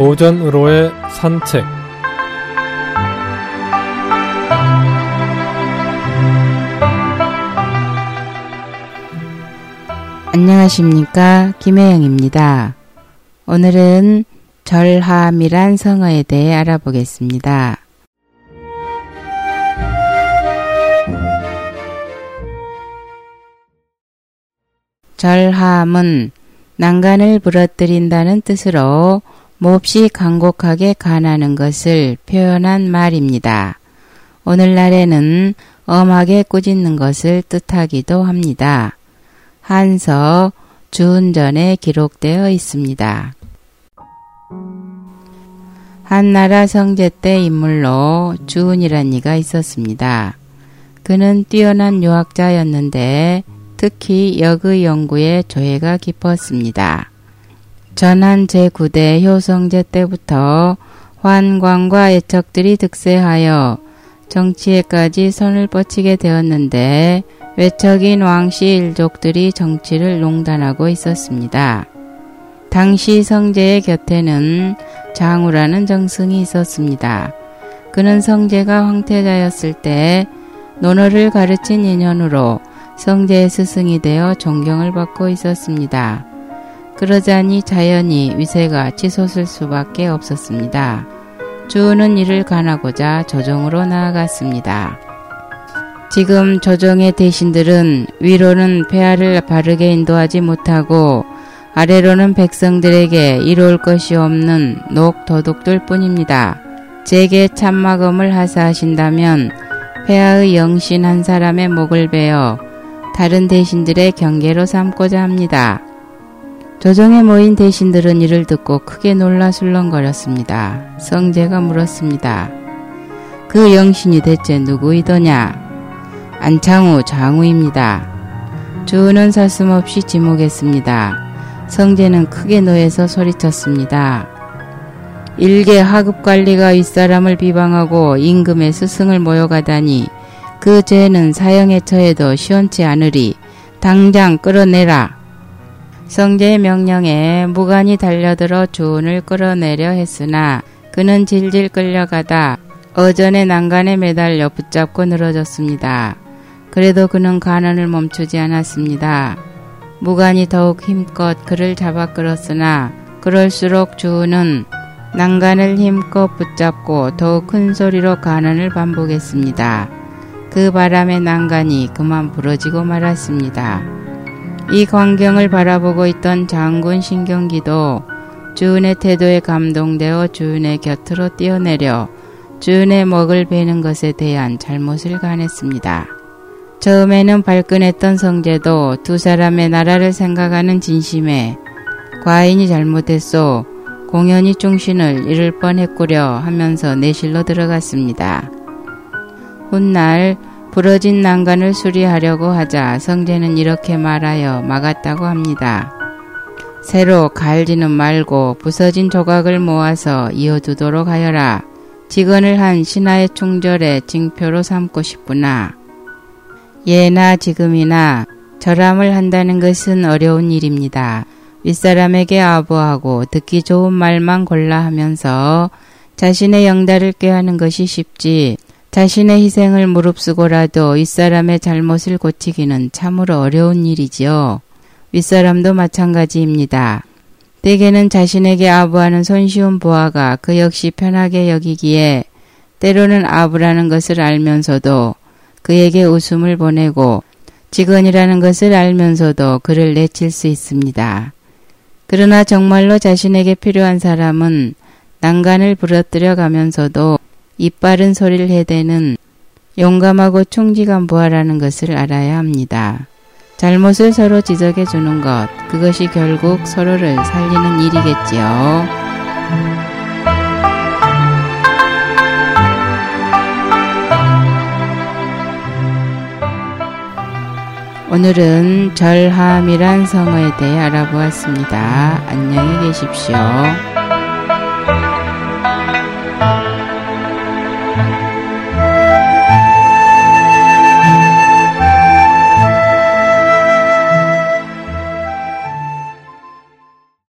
오전으로의 산책 안녕하십니까 김혜영입니다. 오늘은 절함이란 성어에 대해 알아보겠습니다. 절함은 난간을 부러뜨린다는 뜻으로 몹시 간곡하게 간하는 것을 표현한 말입니다. 오늘날에는 엄하게 꾸짖는 것을 뜻하기도 합니다. 한서 주운전에 기록되어 있습니다. 한나라 성제 때 인물로 주운이란 이가 있었습니다. 그는 뛰어난 유학자였는데 특히 역의 연구에 조예가 깊었습니다. 전한 제9대 효성제 때부터 환관과 애척들이 득세하여 정치에까지 손을 뻗치게 되었는데 외척인 왕씨 일족들이 정치를 농단하고 있었습니다. 당시 성제의 곁에는 장우라는 정승이 있었습니다. 그는 성제가 황태자였을 때 논어를 가르친 인연으로 성제의 스승이 되어 존경을 받고 있었습니다. 그러자니 자연히 위세가 치솟을 수밖에 없었습니다. 주는 이를 간하고자 조정으로 나아갔습니다. 지금 조정의 대신들은 위로는 폐하를 바르게 인도하지 못하고 아래로는 백성들에게 이로울 것이 없는 녹 도둑들 뿐입니다. 제게 참마검을 하사하신다면 폐하의 영신 한 사람의 목을 베어 다른 대신들의 경계로 삼고자 합니다. 조정에 모인 대신들은 이를 듣고 크게 놀라 술렁거렸습니다. 성제가 물었습니다. 그 영신이 대체 누구이더냐? 안창우 장우입니다. 주는 서슴없이 지목했습니다. 성제는 크게 노해서 소리쳤습니다. 일개 하급관리가 윗사람을 비방하고 임금의 스승을 모여가다니 그 죄는 사형에 처해도 시원치 않으리 당장 끌어내라. 성제의 명령에 무관이 달려들어 주운을 끌어내려 했으나 그는 질질 끌려가다 어전의 난간에 매달려 붙잡고 늘어졌습니다. 그래도 그는 가난을 멈추지 않았습니다. 무관이 더욱 힘껏 그를 잡아 끌었으나 그럴수록 주운은 난간을 힘껏 붙잡고 더욱 큰 소리로 가난을 반복했습니다. 그 바람에 난간이 그만 부러지고 말았습니다. 이 광경을 바라보고 있던 장군 신경기도 주은의 태도에 감동되어 주은의 곁으로 뛰어내려 주은의 먹을 베는 것에 대한 잘못을 간했습니다. 처음에는 발끈했던 성제도 두 사람의 나라를 생각하는 진심에 과인이 잘못했소 공연히 중신을 잃을 뻔했구려 하면서 내실로 들어갔습니다. 훗날 부러진 난간을 수리하려고 하자 성제는 이렇게 말하여 막았다고 합니다. 새로 갈지는 말고 부서진 조각을 모아서 이어두도록 하여라. 직언을 한 신하의 충절에 징표로 삼고 싶구나. 예나 지금이나 절함을 한다는 것은 어려운 일입니다. 윗사람에게 아부하고 듣기 좋은 말만 골라 하면서 자신의 영달을 꾀하는 것이 쉽지 자신의 희생을 무릅쓰고라도 윗사람의 잘못을 고치기는 참으로 어려운 일이지요. 윗사람도 마찬가지입니다. 대개는 자신에게 아부하는 손쉬운 부하가 그 역시 편하게 여기기에 때로는 아부라는 것을 알면서도 그에게 웃음을 보내고 직원이라는 것을 알면서도 그를 내칠 수 있습니다. 그러나 정말로 자신에게 필요한 사람은 난간을 부러뜨려 가면서도 이빠른 소리를 해대는 용감하고 충직한 부하라는 것을 알아야 합니다. 잘못을 서로 지적해 주는 것, 그것이 결국 서로를 살리는 일이겠지요. 오늘은 절함이란 성어에 대해 알아보았습니다. 안녕히 계십시오.